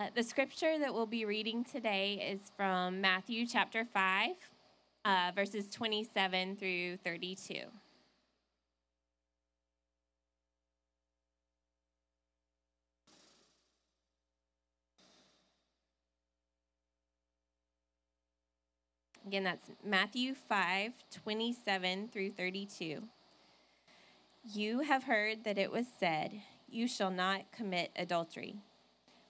Uh, the scripture that we'll be reading today is from Matthew chapter 5, uh, verses 27 through 32. Again, that's Matthew 5, 27 through 32. You have heard that it was said, You shall not commit adultery.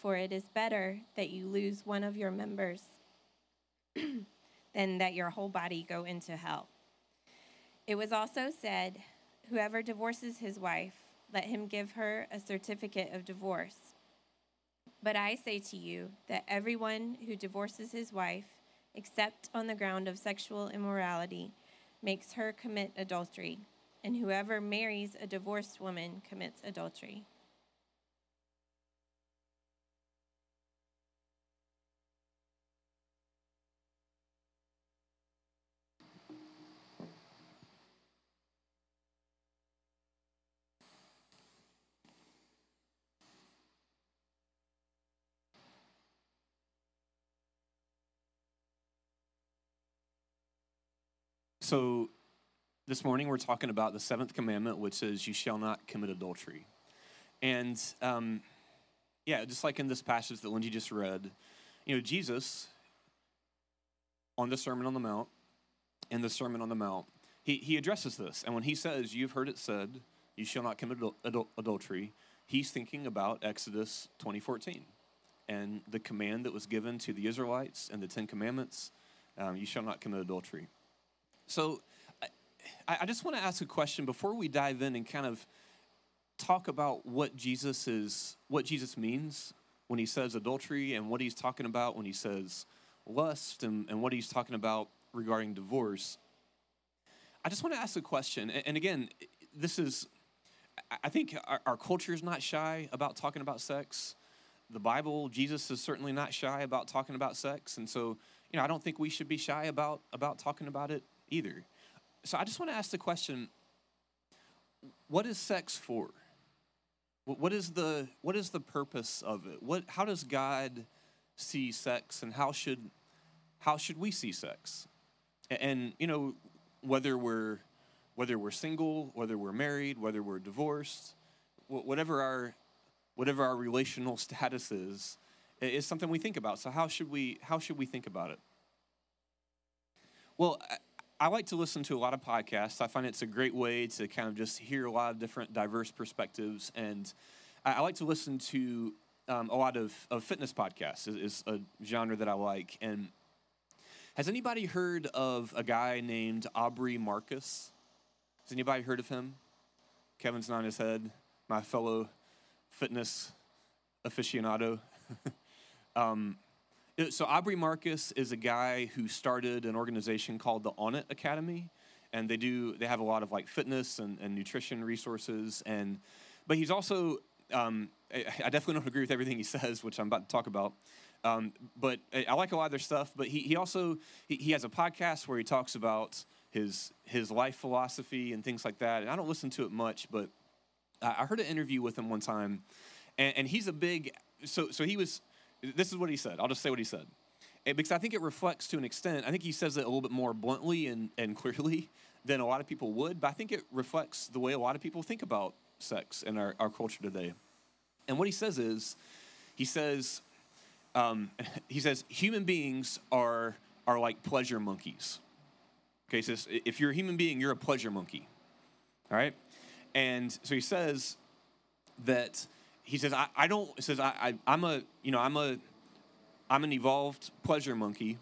For it is better that you lose one of your members than that your whole body go into hell. It was also said, Whoever divorces his wife, let him give her a certificate of divorce. But I say to you that everyone who divorces his wife, except on the ground of sexual immorality, makes her commit adultery, and whoever marries a divorced woman commits adultery. So, this morning we're talking about the seventh commandment, which says, You shall not commit adultery. And, um, yeah, just like in this passage that Lindsay just read, you know, Jesus, on the Sermon on the Mount, in the Sermon on the Mount, he, he addresses this. And when he says, You've heard it said, You shall not commit adul- adultery, he's thinking about Exodus 2014 and the command that was given to the Israelites and the Ten Commandments um, You shall not commit adultery. So I, I just want to ask a question before we dive in and kind of talk about what Jesus is, what Jesus means when he says adultery and what he's talking about when he says lust and, and what he's talking about regarding divorce. I just want to ask a question. And again, this is, I think our, our culture is not shy about talking about sex. The Bible, Jesus is certainly not shy about talking about sex. And so, you know, I don't think we should be shy about, about talking about it either. So I just want to ask the question what is sex for? What is the what is the purpose of it? What how does God see sex and how should how should we see sex? And you know whether we're whether we're single, whether we're married, whether we're divorced, whatever our whatever our relational status is, is something we think about. So how should we how should we think about it? Well, I like to listen to a lot of podcasts. I find it's a great way to kind of just hear a lot of different diverse perspectives. And I, like to listen to um, a lot of, of fitness podcasts, is, is a genre that I like. And has anybody heard of a guy named Aubrey Marcus? Has anybody heard of him? Kevin's nodding his head, my fellow fitness aficionado. um, so Aubrey Marcus is a guy who started an organization called the Onnit Academy, and they do they have a lot of like fitness and, and nutrition resources, and but he's also um, I, I, definitely don't agree with everything he says, which I'm about to talk about. Um, but I, like a lot of their stuff. But he, he also he, he has a podcast where he talks about his his life philosophy and things like that. And I don't listen to it much, but I heard an interview with him one time, and, and he's a big so so he was this is what he said. I'll just say what he said. because I think it reflects to an extent, I think he says it a little bit more bluntly and, and clearly than a lot of people would, but I think it reflects the way a lot of people think about sex in our, our culture today. And what he says is, he says, um, he says, human beings are, are like pleasure monkeys. Okay, he says, if you're a human being, you're a pleasure monkey. All right? And so he says that he says, I, I don't, says, I, I, I'm a, you know, I'm a, I'm an evolved pleasure monkey.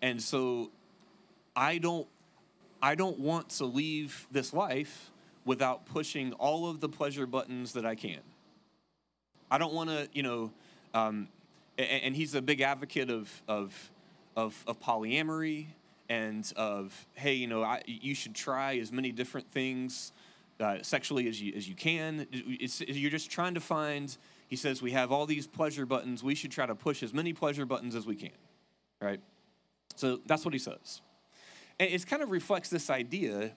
And so I don't, I don't want to leave this life without pushing all of the pleasure buttons that I can. I don't want to, you know, um, and, and, he's a big advocate of, of, of, of polyamory and of, hey, you know, I, you should try as many different things uh, sexually as you, as you can. It's, you're just trying to find, he says, we have all these pleasure buttons. We should try to push as many pleasure buttons as we can, right? So that's what he says. And it kind of reflects this idea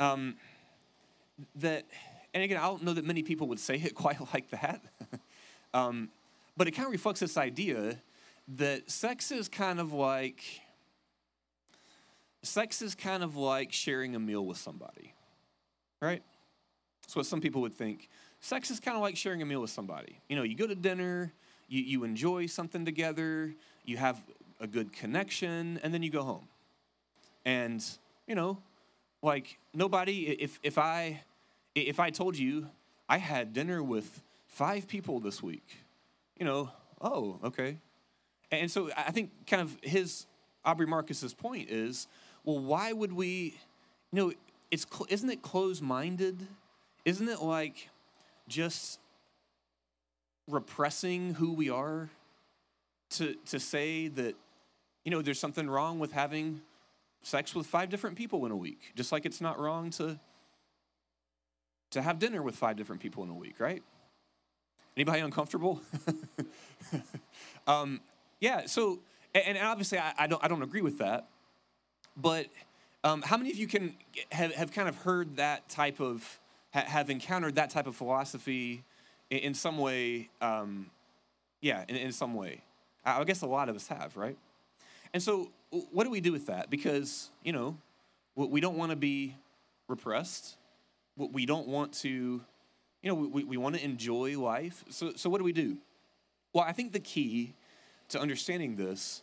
um, that, and again, I don't know that many people would say it quite like that, um, but it kind of reflects this idea that sex is kind of like, sex is kind of like sharing a meal with somebody, right? That's what some people would think. Sex is kind of like sharing a meal with somebody. You know, you go to dinner, you, you enjoy something together, you have a good connection, and then you go home. And, you know, like nobody, if, if I if I told you I had dinner with five people this week, you know, oh, okay. And so I think kind of his Aubrey Marcus's point is, well, why would we, you know, it's isn't it closed-minded? Isn't it like just repressing who we are to to say that you know there's something wrong with having sex with five different people in a week just like it's not wrong to to have dinner with five different people in a week right anybody uncomfortable um, yeah so and, obviously I, I, don't i don't agree with that but um, how many of you can have, have kind of heard that type of have encountered that type of philosophy in, in some way. Um, yeah, in, in some way. I guess a lot of us have, right? And so, what do we do with that? Because, you know, we don't want to be repressed. We don't want to, you know, we, we want to enjoy life. So, so, what do we do? Well, I think the key to understanding this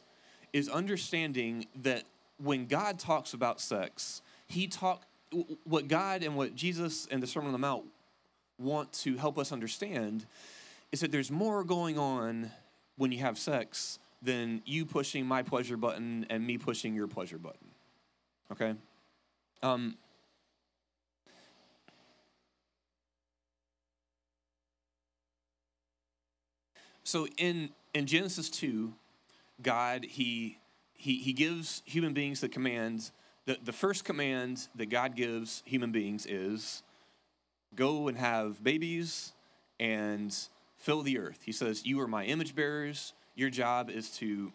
is understanding that when God talks about sex, he talk what God and what Jesus and the Sermon on the Mount want to help us understand is that there's more going on when you have sex than you pushing my pleasure button and me pushing your pleasure button. Okay? Um, so in in Genesis 2, God he he he gives human beings the command the, the first command that God gives human beings is go and have babies and fill the earth. He says, You are my image bearers. Your job is to,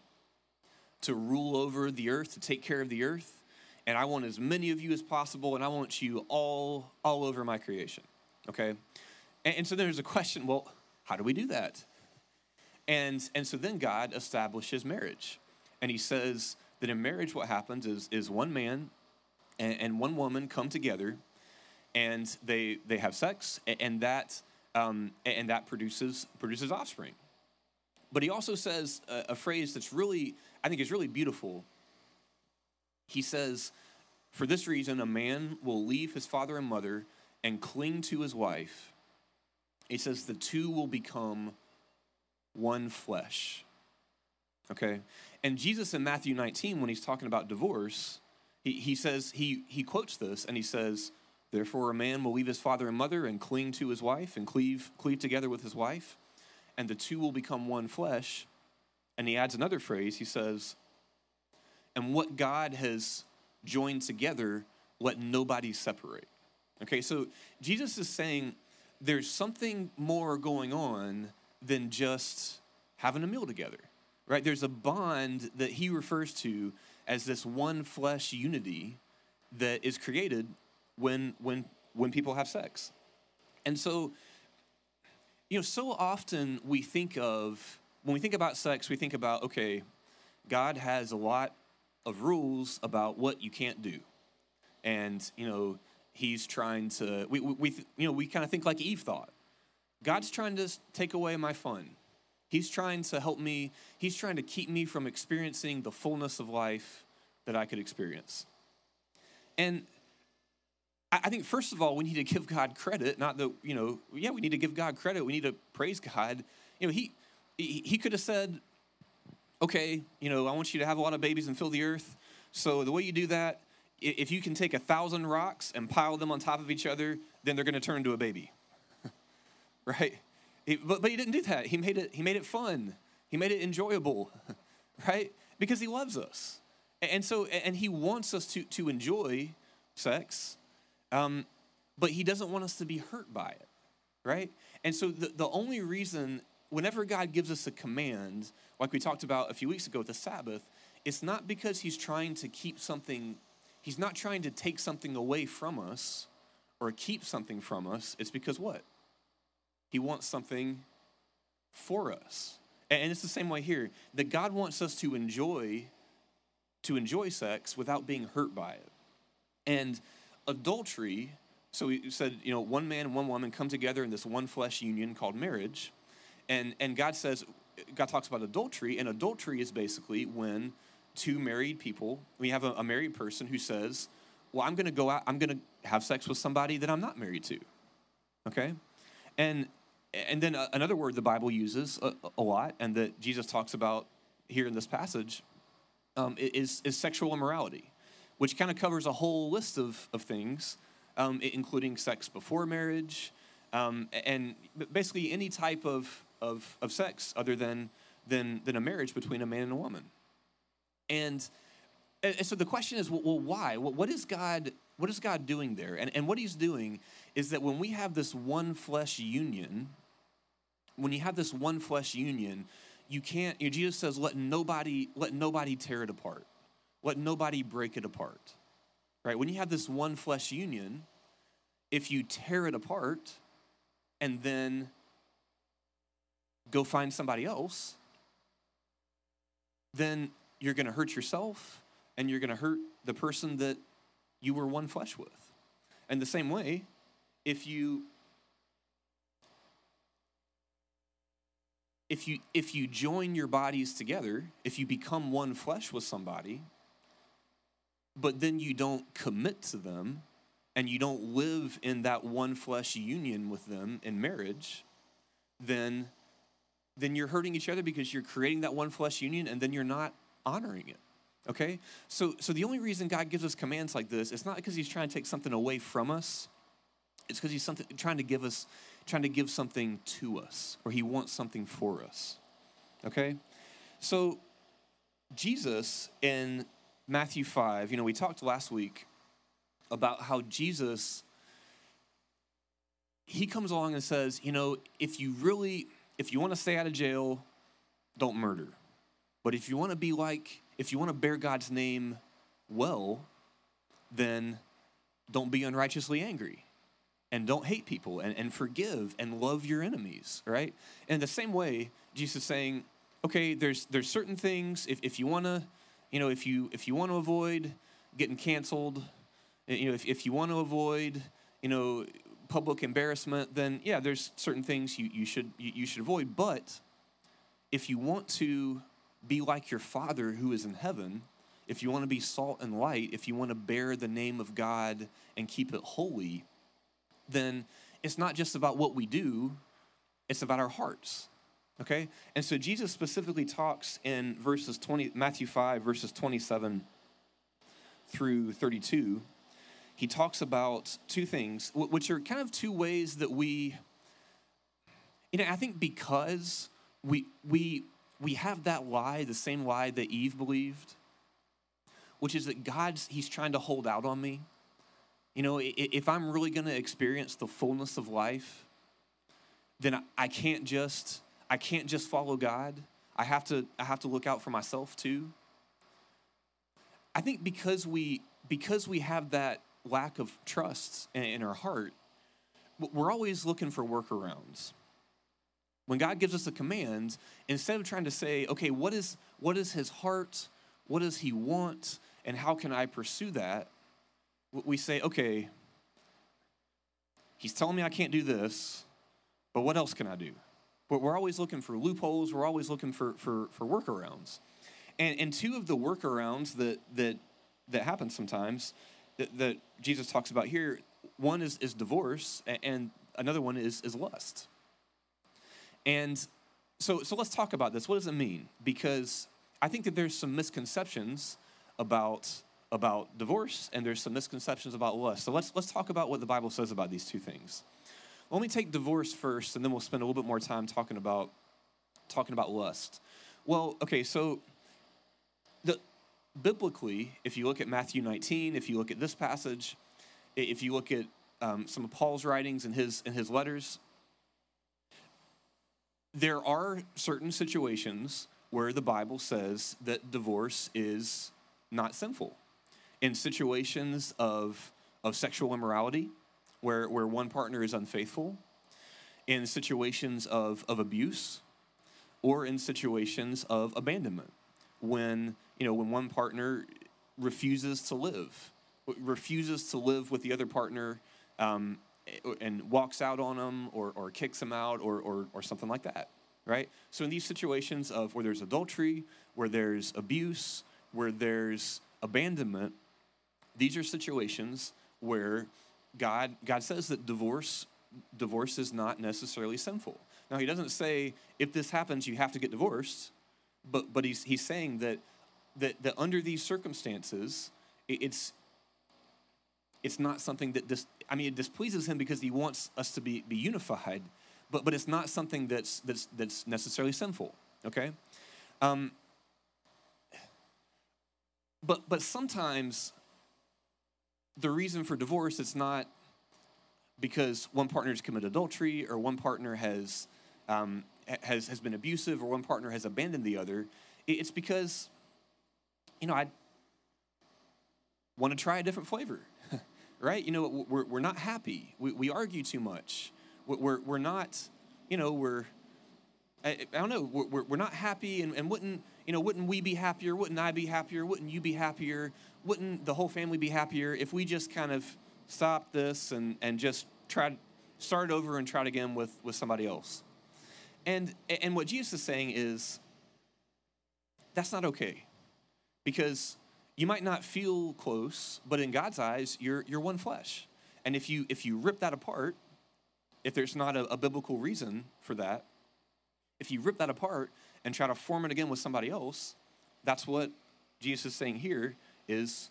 to rule over the earth, to take care of the earth. And I want as many of you as possible, and I want you all, all over my creation. Okay? And, and so there's a question well, how do we do that? And, and so then God establishes marriage. And he says, that in marriage, what happens is, is one man and, and one woman come together and they, they have sex, and, and that, um, and that produces, produces offspring. But he also says a, a phrase that's really, I think is really beautiful. He says, For this reason, a man will leave his father and mother and cling to his wife. He says, The two will become one flesh. Okay? And Jesus in Matthew 19, when he's talking about divorce, he, he says, he, he quotes this and he says, Therefore, a man will leave his father and mother and cling to his wife and cleave, cleave together with his wife, and the two will become one flesh. And he adds another phrase. He says, And what God has joined together, let nobody separate. Okay, so Jesus is saying there's something more going on than just having a meal together right? There's a bond that he refers to as this one flesh unity that is created when when when people have sex. And so you know, so often we think of when we think about sex, we think about okay, God has a lot of rules about what you can't do. And, you know, he's trying to we we, you know, we kind of think like Eve thought. God's trying to take away my fun. He's trying to help me, he's trying to keep me from experiencing the fullness of life that I could experience. And I think, first of all, we need to give God credit. Not that, you know, yeah, we need to give God credit. We need to praise God. You know, he, he could have said, okay, you know, I want you to have a lot of babies and fill the earth. So the way you do that, if you can take a thousand rocks and pile them on top of each other, then they're going to turn into a baby. right? He, but, but he didn't do that. He made it, he made it fun. He made it enjoyable, right? because he loves us. And so, and he wants us to, to enjoy sex, um, but he doesn't want us to be hurt by it, right? And so, the, the only reason, whenever God gives us a command, like we talked about a few weeks ago with the Sabbath, it's not because he's trying to keep something, he's not trying to take something away from us or keep something from us. It's because what? He wants something for us. And it's the same way here that God wants us to enjoy to enjoy sex without being hurt by it. And adultery, so he said, you know, one man and one woman come together in this one flesh union called marriage. And and God says God talks about adultery, and adultery is basically when two married people, we have a, a married person who says, Well, I'm gonna go out, I'm gonna have sex with somebody that I'm not married to. Okay? And and then another word the Bible uses a, a, lot, and that Jesus talks about here in this passage, um, is, is sexual immorality, which kind of covers a whole list of, of things, um, including sex before marriage, um, and basically any type of, of, of sex other than, than, than a marriage between a man and a woman. And, and so the question is, well, why? What is God? What is God doing there? And, and what He's doing is that when we have this one flesh union, when you have this one flesh union, you can't, you know, Jesus says, let nobody, let nobody tear it apart. Let nobody break it apart. Right? When you have this one flesh union, if you tear it apart and then go find somebody else, then you're going to hurt yourself and you're going to hurt the person that you were one flesh with. And the same way, if you if you if you join your bodies together, if you become one flesh with somebody, but then you don't commit to them and you don't live in that one flesh union with them in marriage, then then you're hurting each other because you're creating that one flesh union and then you're not honoring it. Okay? So so the only reason God gives us commands like this, it's not because he's trying to take something away from us. It's because he's something, trying to give us trying to give something to us, or he wants something for us. Okay? So, Jesus in Matthew 5, you know, we talked last week about how Jesus he comes along and says, you know, if you really if you want to stay out of jail, don't murder. But if you want to be like if you want to bear God's name well, then don't be unrighteously angry and don't hate people and, and forgive and love your enemies, right? And the same way, Jesus is saying, okay, there's there's certain things if, if you wanna, you know, if you if you want to avoid getting canceled, eh, you know, if, if you want to avoid, you know, public embarrassment, then yeah, there's certain things you, you should you, you should avoid. But if you want to be like your father who is in heaven, if you want to be salt and light, if you want to bear the name of God and keep it holy, then it's not just about what we do, it's about our hearts. Okay? And so Jesus specifically talks in verses 20, Matthew 5, verses 27 through 32. He talks about two things, which are kind of two ways that we, you know, I think because we, we, we have that lie, the same lie that Eve believed, which is that God's, He's trying to hold out on me. You know, if I'm really going to experience the fullness of life, then I can't just I can't just follow God. I have to I have to look out for myself too. I think because we because we have that lack of trust in, in our heart, we're always looking for workarounds. When God gives us a command, instead of trying to say, okay, what is what is his heart? What does he want? And how can I pursue that? we say, okay, he's telling me I can't do this, but what else can I do? But we're always looking for loopholes, we're always looking for, for, for workarounds. And, and two of the workarounds that, that, that happen sometimes that, that Jesus talks about here one is, is divorce, and another one is, is lust. And so, so let's talk about this. What does it mean? Because I think that there's some misconceptions about about divorce and there's some misconceptions about lust. So let's let's talk about what the Bible says about these two things. Let me take divorce first, and then we'll spend a little bit more time talking about talking about lust. Well, okay, so the, biblically, if you look at Matthew 19, if you look at this passage, if you look at um, some of Paul's writings and his and his letters, there are certain situations where the Bible says that divorce is not sinful. In situations of of sexual immorality, where where one partner is unfaithful, in situations of, of abuse, or in situations of abandonment, when you know when one partner refuses to live, refuses to live with the other partner, um, and walks out on them, or, or kicks them out, or, or or something like that, right? So in these situations of where there's adultery, where there's abuse, where there's abandonment, these are situations where God God says that divorce divorce is not necessarily sinful. Now he doesn't say if this happens you have to get divorced, but but he's he's saying that that, that under these circumstances it's it's not something that dis, I mean it displeases him because he wants us to be be unified, but but it's not something that's that's that's necessarily sinful. Okay. Um, but but sometimes the reason for divorce it's not because one partner has committed adultery or one partner has um, has has been abusive or one partner has abandoned the other. It's because you know I want to try a different flavor, right? You know we're we're not happy. We we argue too much. We're we're, not you know we're I, I don't know. We're, we're, we're not happy, and, and wouldn't you know? Wouldn't we be happier? Wouldn't I be happier? Wouldn't you be happier? Wouldn't the whole family be happier if we just kind of stopped this and and just tried start over and try again with with somebody else? And and what Jesus is saying is that's not okay, because you might not feel close, but in God's eyes, you're you're one flesh. And if you if you rip that apart, if there's not a, a biblical reason for that, if you rip that apart and try to form it again with somebody else, that's what Jesus is saying here is,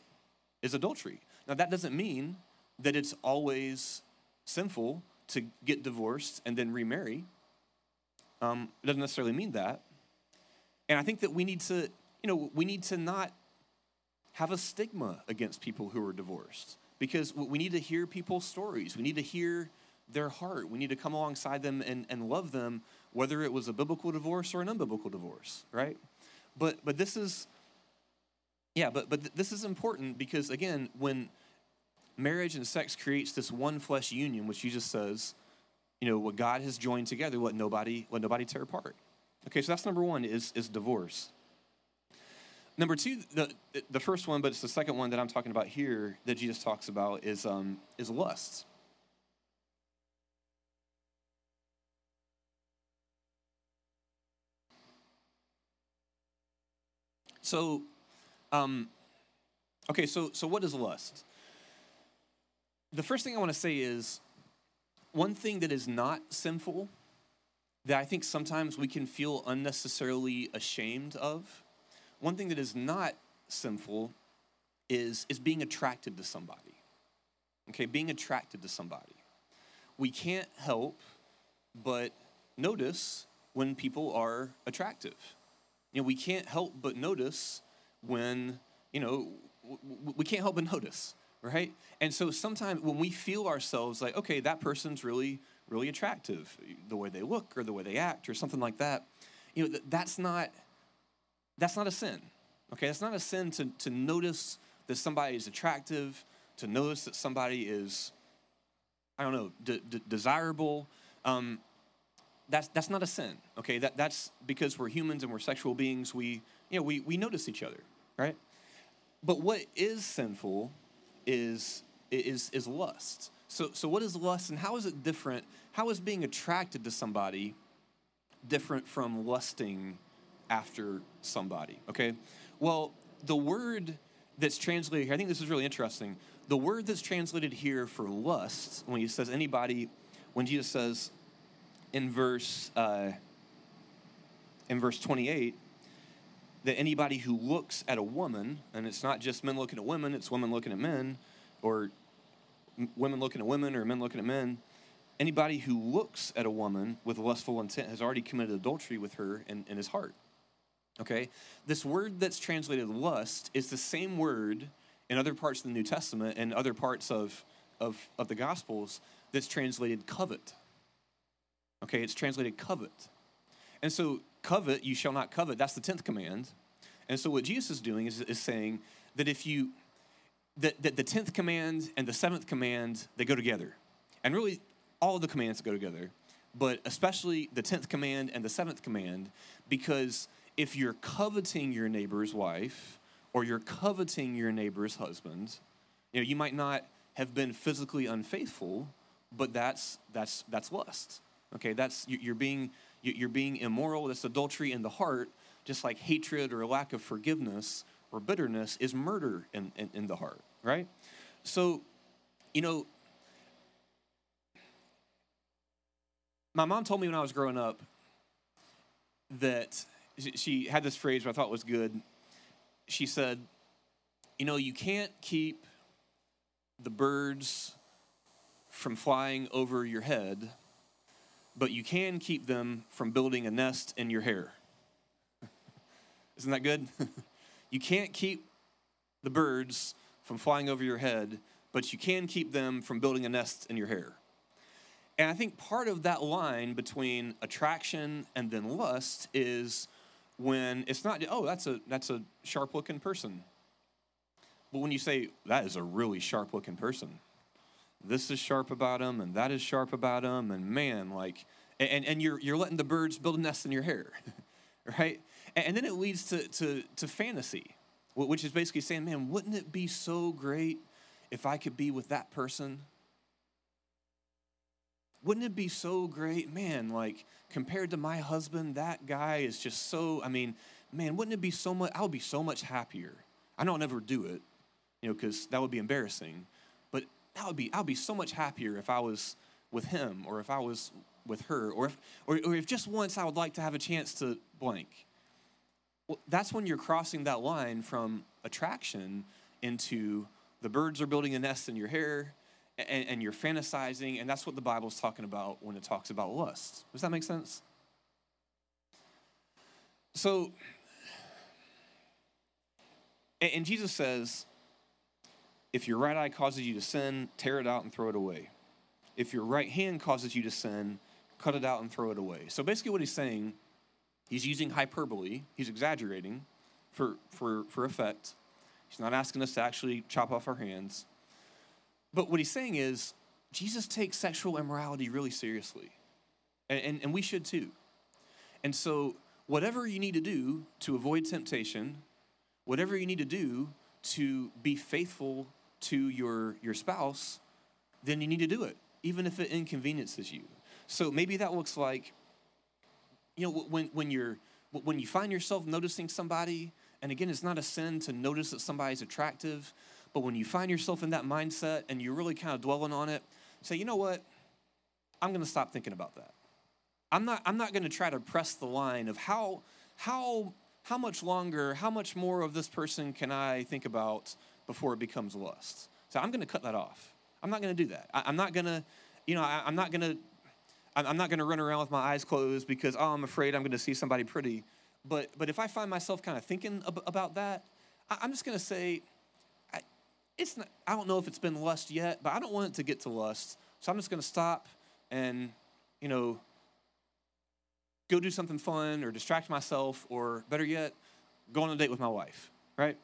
is adultery. Now, that doesn't mean that it's always sinful to get divorced and then remarry. Um, it doesn't necessarily mean that. And I think that we need to, you know, we need to not have a stigma against people who are divorced because we need to hear people's stories. We need to hear their heart. We need to come alongside them and, and love them, whether it was a biblical divorce or an unbiblical divorce, right? But but this is yeah, but but th- this is important because again, when marriage and sex creates this one flesh union, which Jesus says, you know, what God has joined together, let nobody let nobody tear apart. Okay, so that's number one is is divorce. Number two, the the first one, but it's the second one that I'm talking about here that Jesus talks about is um is lust. So, um, okay, so so what is lust? The first thing I want to say is one thing that is not sinful that I think sometimes we can feel unnecessarily ashamed of. One thing that is not sinful is is being attracted to somebody. Okay, being attracted to somebody. We can't help but notice when people are attractive. You know, we can't help but notice when, you know, we can't help but notice, right? And so sometimes when we feel ourselves like, okay, that person's really, really attractive, the way they look or the way they act or something like that, you know, that's not, that's not a sin, okay? It's not a sin to, to notice that somebody is attractive, to notice that somebody is, I don't know, de- de- desirable. Um, that's that's not a sin okay that that's because we're humans and we're sexual beings we you know we, we notice each other right but what is sinful is is is lust so so what is lust and how is it different how is being attracted to somebody different from lusting after somebody okay? Well the word that's translated here i think this is really interesting. The word that's translated here for lust when he says anybody when jesus says in verse uh, in verse 28 that anybody who looks at a woman and it's not just men looking at women it's women looking at men or women looking at women or men looking at men anybody who looks at a woman with lustful intent has already committed adultery with her in, in his heart Okay? This word that's translated lust is the same word in other parts of the New Testament and other parts of, of, of the Gospels that's translated covet. Okay, it's translated covet. And so, covet, you shall not covet, that's the 10th command. And so, what Jesus is doing is, is saying that if you, that, that the 10th command and the 7th command, they go together. And really, all the commands go together, but especially the 10th command and the 7th command, because if you're coveting your neighbor's wife or you're coveting your neighbor's husband, you know, you might not have been physically unfaithful, but that's, that's, that's lust. Okay, that's you're being you're being immoral. That's adultery in the heart, just like hatred or lack of forgiveness or bitterness is murder in, in, in the heart, right? So, you know, my mom told me when I was growing up that she had this phrase I thought was good. She said, You know, you can't keep the birds from flying over your head but you can keep them from building a nest in your hair. Isn't that good? you can't keep the birds from flying over your head, but you can keep them from building a nest in your hair. And I think part of that line between attraction and then lust is when it's not, oh, that's a, that's a sharp looking person. But when you say, that is a really sharp looking person, this is sharp about him and that is sharp about him and man like and, and you're, you're letting the birds build a nest in your hair right and, then it leads to, to, to fantasy which is basically saying man wouldn't it be so great if i could be with that person wouldn't it be so great man like compared to my husband that guy is just so i mean man wouldn't it be so much i would be so much happier i know i'll never do it you know because that would be embarrassing But that would be, I would be so much happier if I was with him or if I was with her or if, or, or if just once I would like to have a chance to blank. Well, that's when you're crossing that line from attraction into the birds are building a nest in your hair and, and you're fantasizing, and that's what the Bible's talking about when it talks about lust. Does that make sense? So, and Jesus says, if your right eye causes you to sin, tear it out and throw it away. If your right hand causes you to sin, cut it out and throw it away. So basically, what he's saying, he's using hyperbole, he's exaggerating for, for, for effect. He's not asking us to actually chop off our hands. But what he's saying is, Jesus takes sexual immorality really seriously. And, and, and we should too. And so, whatever you need to do to avoid temptation, whatever you need to do to be faithful to your, your spouse, then you need to do it, even if it inconveniences you. So maybe that looks like, you know, when, when, you're, when you find yourself noticing somebody, and again, it's not a sin to notice that somebody's attractive, but when you find yourself in that mindset and you're really kind of dwelling on it, say, you know what? I'm going to stop thinking about that. I'm not, I'm not going to try to press the line of how, how, how much longer, how much more of this person can I think about before it becomes lust. So I'm going to cut that off. I'm not going to do that. I, am not going to, you know, I, am not going to, I'm not going to run around with my eyes closed because oh, I'm afraid I'm going to see somebody pretty. But but if I find myself kind of thinking ab- about that, I, am just going to say, it's not. I don't know if it's been lust yet, but I don't want it to get to lust. So I'm just going to stop and, you know, go do something fun or distract myself, or better yet, go on a date with my wife. Right?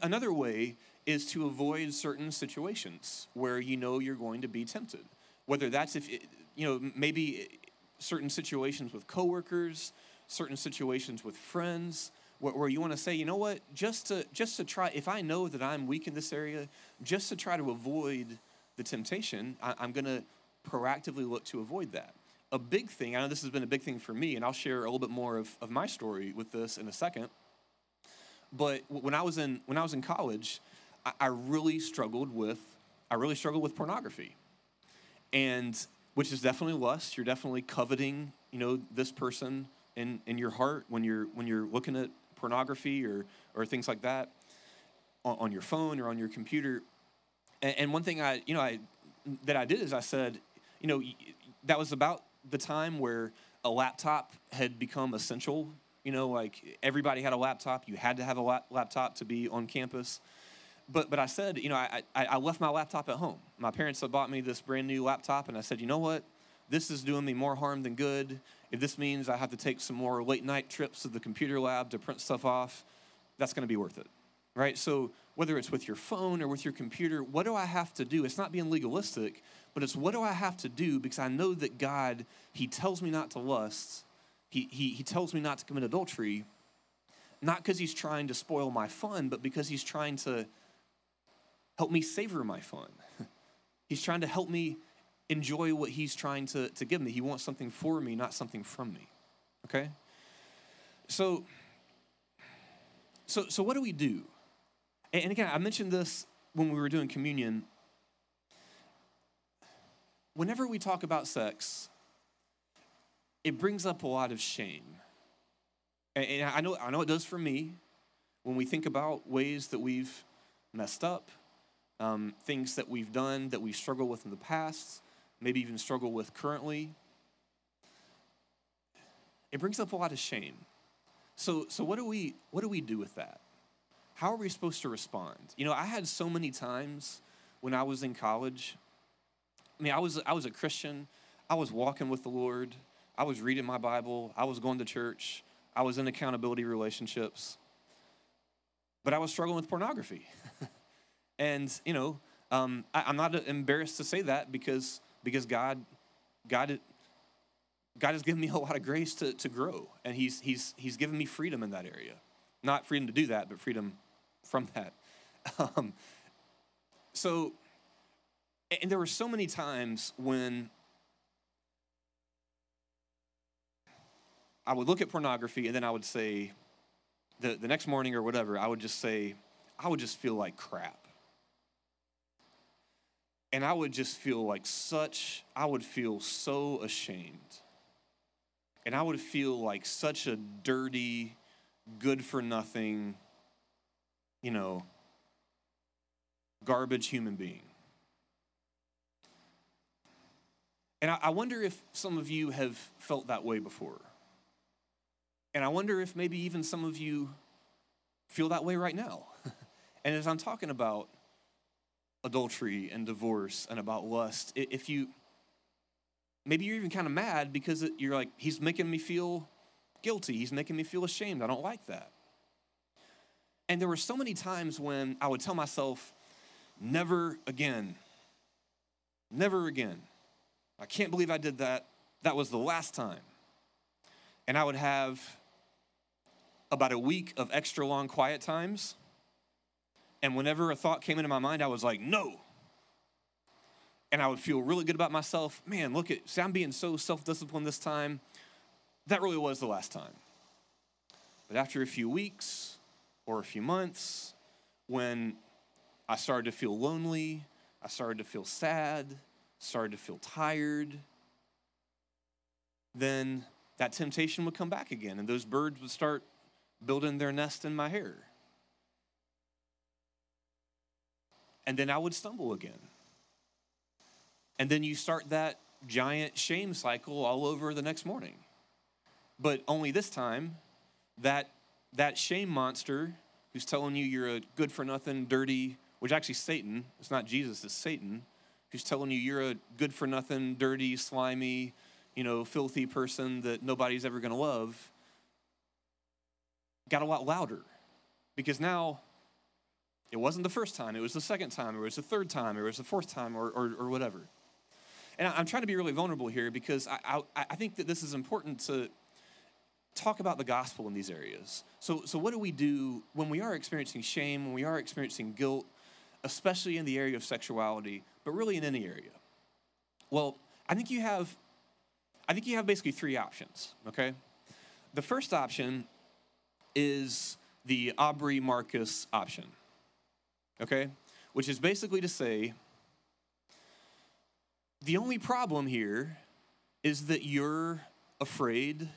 another way is to avoid certain situations where you know you're going to be tempted. Whether that's if, it, you know, maybe certain situations with coworkers, certain situations with friends, where, where you want to say, you know what, just to just to try. If I know that I'm weak in this area, just to try to avoid the temptation, I, I'm going to proactively look to avoid that. A big thing, I know this has been a big thing for me, and I'll share a little bit more of, of my story with this in a second but when I was in when I was in college, I, I really struggled with I really struggled with pornography, and which is definitely lust. You're definitely coveting, you know, this person in in your heart when you're when you're looking at pornography or or things like that on, on your phone or on your computer. And, and one thing I you know I that I did is I said, you know, that was about the time where a laptop had become essential You know, like everybody had a laptop. You had to have a lap- laptop to be on campus. But, but I said, you know, I, I, I left my laptop at home. My parents had bought me this brand new laptop, and I said, you know what? This is doing me more harm than good. If this means I have to take some more late night trips to the computer lab to print stuff off, that's going to be worth it, right? So whether it's with your phone or with your computer, what do I have to do? It's not being legalistic, but it's what do I have to do because I know that God, He tells me not to lust, He, he, he tells me not to commit adultery, not because He's trying to spoil my fun, but because He's trying to help me savor my fun. he's trying to help me enjoy what He's trying to, to give me. He wants something for me, not something from me. Okay? So, so, so what do we do? And again, I mentioned this when we were doing communion. Whenever we talk about sex, it brings up a lot of shame. And I know, I know it does for me when we think about ways that we've messed up, um, things that we've done that we struggle with in the past, maybe even struggle with currently. It brings up a lot of shame. So, so what do we what do we do with that? how are we supposed to respond? You know, I had so many times when I was in college. I mean, I was I was a Christian. I was walking with the Lord. I was reading my Bible. I was going to church. I was in accountability relationships. But I was struggling with pornography. and, you know, um, I, am not embarrassed to say that because, because God, God, God has given me a lot of grace to, to grow. And he's, he's, he's given me freedom in that area. Not freedom to do that, but freedom from that. Um, so, and there were so many times when I would look at pornography and then I would say, the, the next morning or whatever, I would just say, I would just feel like crap. And I would just feel like such, I would feel so ashamed. And I would feel like such a dirty, good for nothing, you know, garbage human being. And I, I wonder if some of you have felt that way before. And I wonder if maybe even some of you feel that way right now. and as I'm talking about adultery and divorce and about lust, if you maybe you're even kind of mad because you're like, he's making me feel guilty, he's making me feel ashamed. I don't like that. And there were so many times when I would tell myself, never again. Never again. I can't believe I did that. That was the last time. And I would have about a week of extra long quiet times. And whenever a thought came into my mind, I was like, no. And I would feel really good about myself. Man, look at, see, I'm being so self disciplined this time. That really was the last time. But after a few weeks, or a few months when I started to feel lonely, I started to feel sad, started to feel tired, then that temptation would come back again and those birds would start building their nest in my hair. And then I would stumble again. And then you start that giant shame cycle all over the next morning. But only this time, that that shame monster who's telling you you're a good for nothing, dirty, which actually Satan, it's not Jesus, it's Satan, who's telling you you're a good for nothing, dirty, slimy, you know, filthy person that nobody's ever going to love, got a lot louder. Because now it wasn't the first time, it was the second time, or it was the third time, or it was the fourth time, or, or, or whatever. And I'm trying to be really vulnerable here because I, I, I think that this is important to talk about the gospel in these areas. So, so what do we do when we are experiencing shame, when we are experiencing guilt, especially in the area of sexuality, but really in any area? Well, I think you have I think you have basically three options, okay? The first option is the Aubrey Marcus option. Okay? Which is basically to say the only problem here is that you're afraid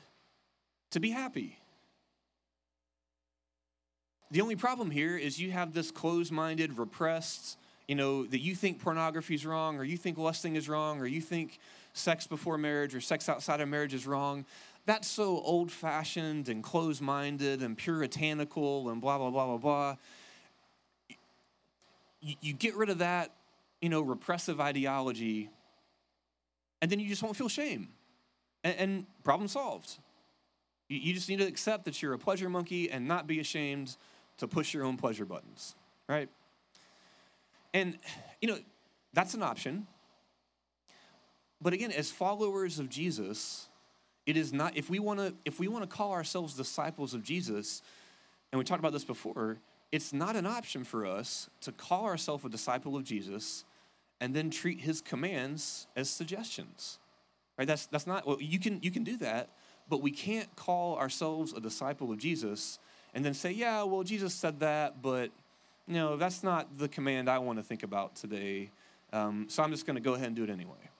to be happy. The only problem here is you have this closed minded, repressed, you know, that you think pornography is wrong, or you think lusting is wrong, or you think sex before marriage or sex outside of marriage is wrong. that's so old fashioned and closed minded and puritanical and blah, blah, blah, blah, blah. You, you get rid of that, you know, repressive ideology, and then you just won't feel shame. And, and problem solved. You, you just need to accept that you're a pleasure monkey and not be ashamed to push your own pleasure buttons, right? And, you know, that's an option. But again, as followers of Jesus, it is not if we want to if we want to call ourselves disciples of Jesus, and we talked about this before, it's not an option for us to call ourselves a disciple of Jesus and then treat his commands as suggestions. Right? That's that's not well, you can you can do that, but we can't call ourselves a disciple of Jesus and then say, yeah, well, Jesus said that, but no, that's not the command I want to think about today. Um, so I'm just going to go ahead and do it anyway.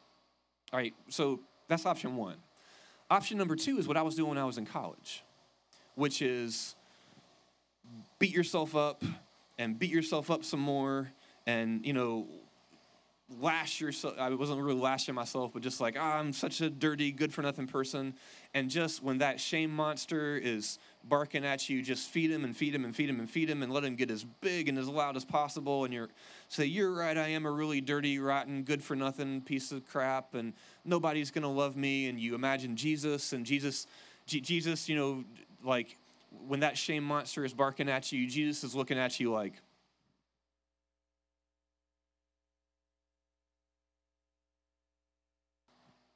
All right, so that's option one. Option number two is what I was doing when I was in college, which is beat yourself up and beat yourself up some more and, you know, lash yourself. I wasn't really lashing myself, but just like, oh, I'm such a dirty, good for nothing person. And just when that shame monster is barking at you, just feed him and feed him and feed him and feed him and let him get as big and as loud as possible. And you're say, You're right, I am a really dirty, rotten, good for nothing piece of crap, and nobody's gonna love me. And you imagine Jesus and Jesus, Jesus, you know, like when that shame monster is barking at you, Jesus is looking at you like,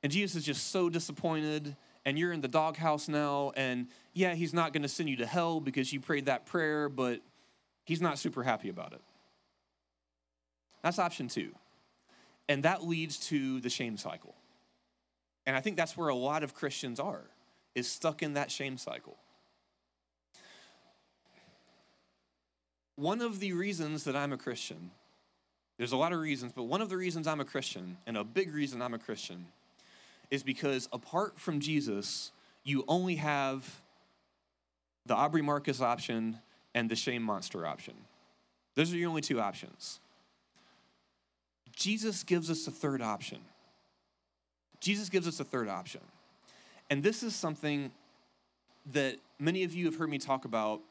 And Jesus is just so disappointed, and you're in the doghouse now. And yeah, he's not going to send you to hell because you prayed that prayer, but he's not super happy about it. That's option two. And that leads to the shame cycle. And I think that's where a lot of Christians are, is stuck in that shame cycle. One of the reasons that I'm a Christian, there's a lot of reasons, but one of the reasons I'm a Christian, and a big reason I'm a Christian, is because apart from Jesus, you only have the Aubrey Marcus option and the shame monster option. Those are your only two options. Jesus gives us a third option. Jesus gives us a third option. And this is something that many of you have heard me talk about.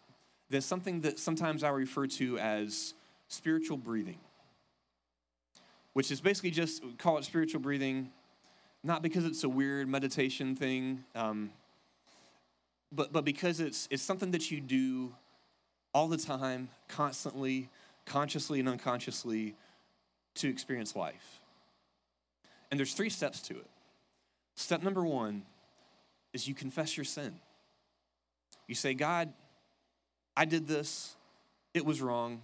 There's something that sometimes I refer to as spiritual breathing, which is basically just call it spiritual breathing not because it's a weird meditation thing, um, but, but because it's, it's something that you do all the time, constantly, consciously and unconsciously to experience life. And there's three steps to it. Step number one is you confess your sin. You say, God, I did this, it was wrong.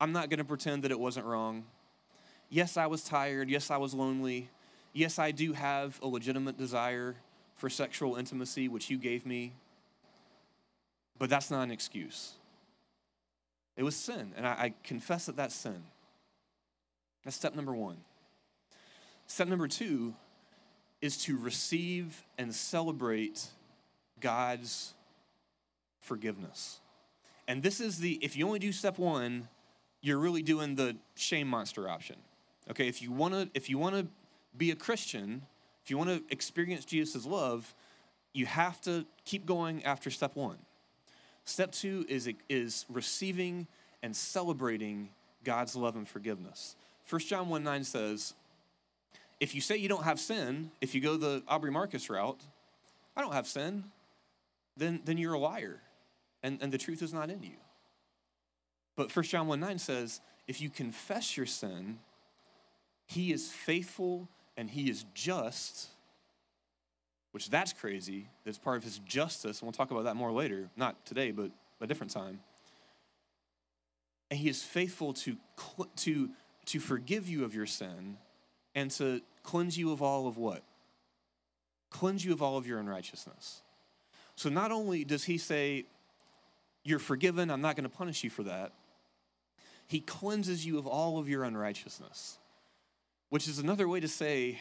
I'm not going to pretend that it wasn't wrong. Yes, I was tired. Yes, I was lonely. Yes, I do have a legitimate desire for sexual intimacy, which you gave me, but that's not an excuse. It was sin, and I, I confess that that's sin. That's step number one. Step number two is to receive and celebrate God's forgiveness. And this is the, if you only do step one, you're really doing the shame monster option. Okay, if you wanna, if you wanna be a Christian, if you want to experience Jesus' love, you have to keep going after step one. Step two is, is receiving and celebrating God's love and forgiveness. 1 John 1 9 says, if you say you don't have sin, if you go the Aubrey Marcus route, I don't have sin, then, then you're a liar and, and the truth is not in you. But 1 John 1 9 says, if you confess your sin, he is faithful and he is just, which that's crazy. That's part of his justice. And we'll talk about that more later. Not today, but a different time. And he is faithful to, to, to forgive you of your sin and to cleanse you of all of what? Cleanse you of all of your unrighteousness. So not only does he say, You're forgiven, I'm not going to punish you for that, he cleanses you of all of your unrighteousness which is another way to say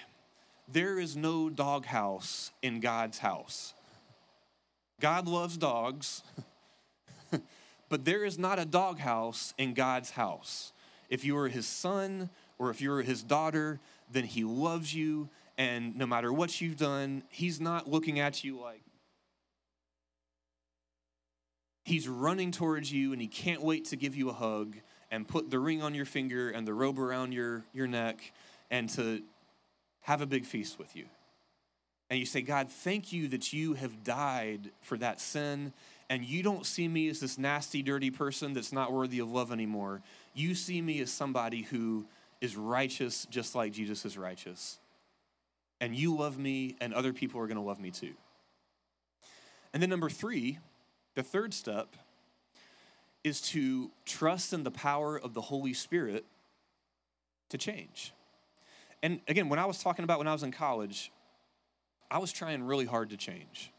there is no doghouse in God's house. God loves dogs, but there is not a doghouse in God's house. If you are his son or if you're his daughter, then he loves you And no matter what you've done, He's not looking at you like, He's running towards you and He can't wait to give you a hug and put the ring on your finger and the robe around your, your neck and to have a big feast with you. And you say, God, thank you that you have died for that sin. And you don't see me as this nasty, dirty person that's not worthy of love anymore. You see me as somebody who is righteous just like Jesus is righteous. And you love me, and other people are going to love me too. And then, number three, the third step is to trust in the power of the Holy Spirit to change. And again, when I was talking about when I was in college, I was trying really hard to change.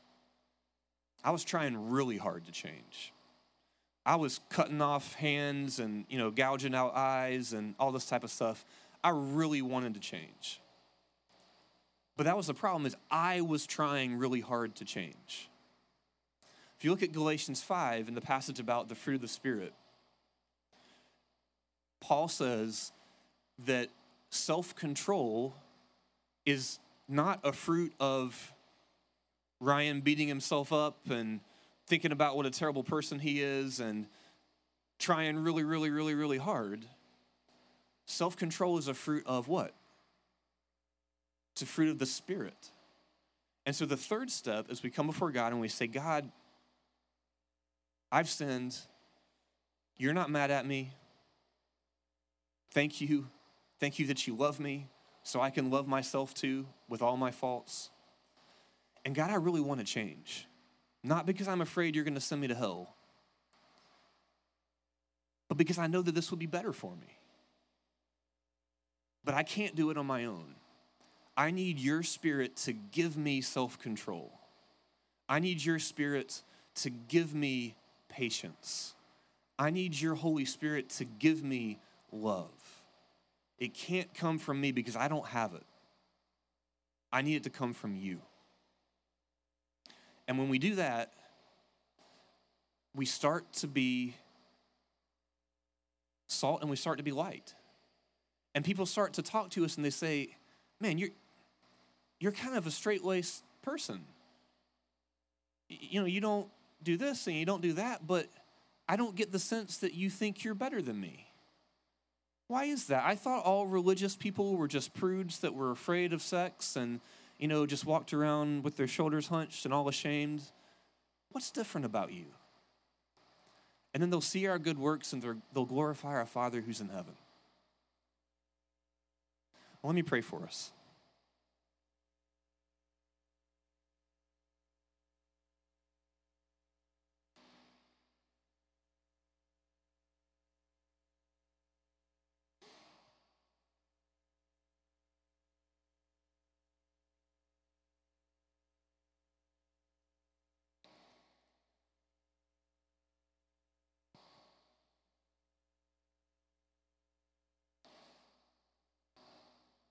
I was trying really hard to change. I was cutting off hands and, you know, gouging out eyes and all this type of stuff. I really wanted to change. But that was the problem is I was trying really hard to change. If you look at Galatians 5 in the passage about the fruit of the Spirit, Paul says that self control is not a fruit of Ryan beating himself up and thinking about what a terrible person he is and trying really, really, really, really hard. Self control is a fruit of what? It's a fruit of the Spirit. And so the third step is we come before God and we say, God, I've sinned. You're not mad at me. Thank you. Thank you that you love me so I can love myself too with all my faults. And God, I really want to change. Not because I'm afraid you're going to send me to hell, but because I know that this will be better for me. But I can't do it on my own. I need your spirit to give me self control. I need your spirit to give me patience. I need your Holy Spirit to give me love. It can't come from me because I don't have it. I need it to come from you. And when we do that, we start to be salt and we start to be light. And people start to talk to us and they say, Man, you're, you're kind of a straight laced person. You know, you don't do this and you don't do that, but I don't get the sense that you think you're better than me. Why is that? I thought all religious people were just prudes that were afraid of sex and, you know, just walked around with their shoulders hunched and all ashamed. What's different about you? And then they'll see our good works and they'll glorify our Father who's in heaven. Well, let me pray for us.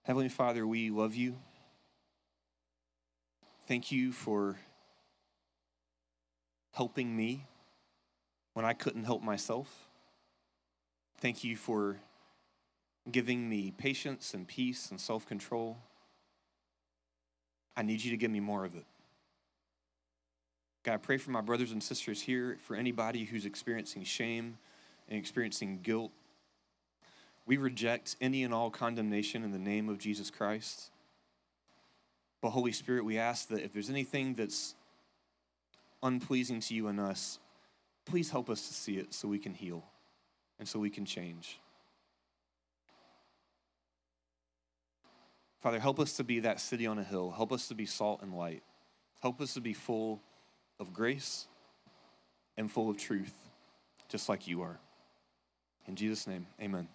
Heavenly Father, we love you. Thank you for helping me when I couldn't help myself. Thank you for giving me patience and peace and self control. I need you to give me more of it. God, I pray for my brothers and sisters here, for anybody who's experiencing shame and experiencing guilt we reject any and all condemnation in the name of Jesus Christ. But, Holy Spirit, we ask that if there's anything that's unpleasing to you and us, please help us to see it so we can heal and so we can change. Father, help us to be that city on a hill. Help us to be salt and light. Help us to be full of grace and full of truth, just like you are. In Jesus' name, amen.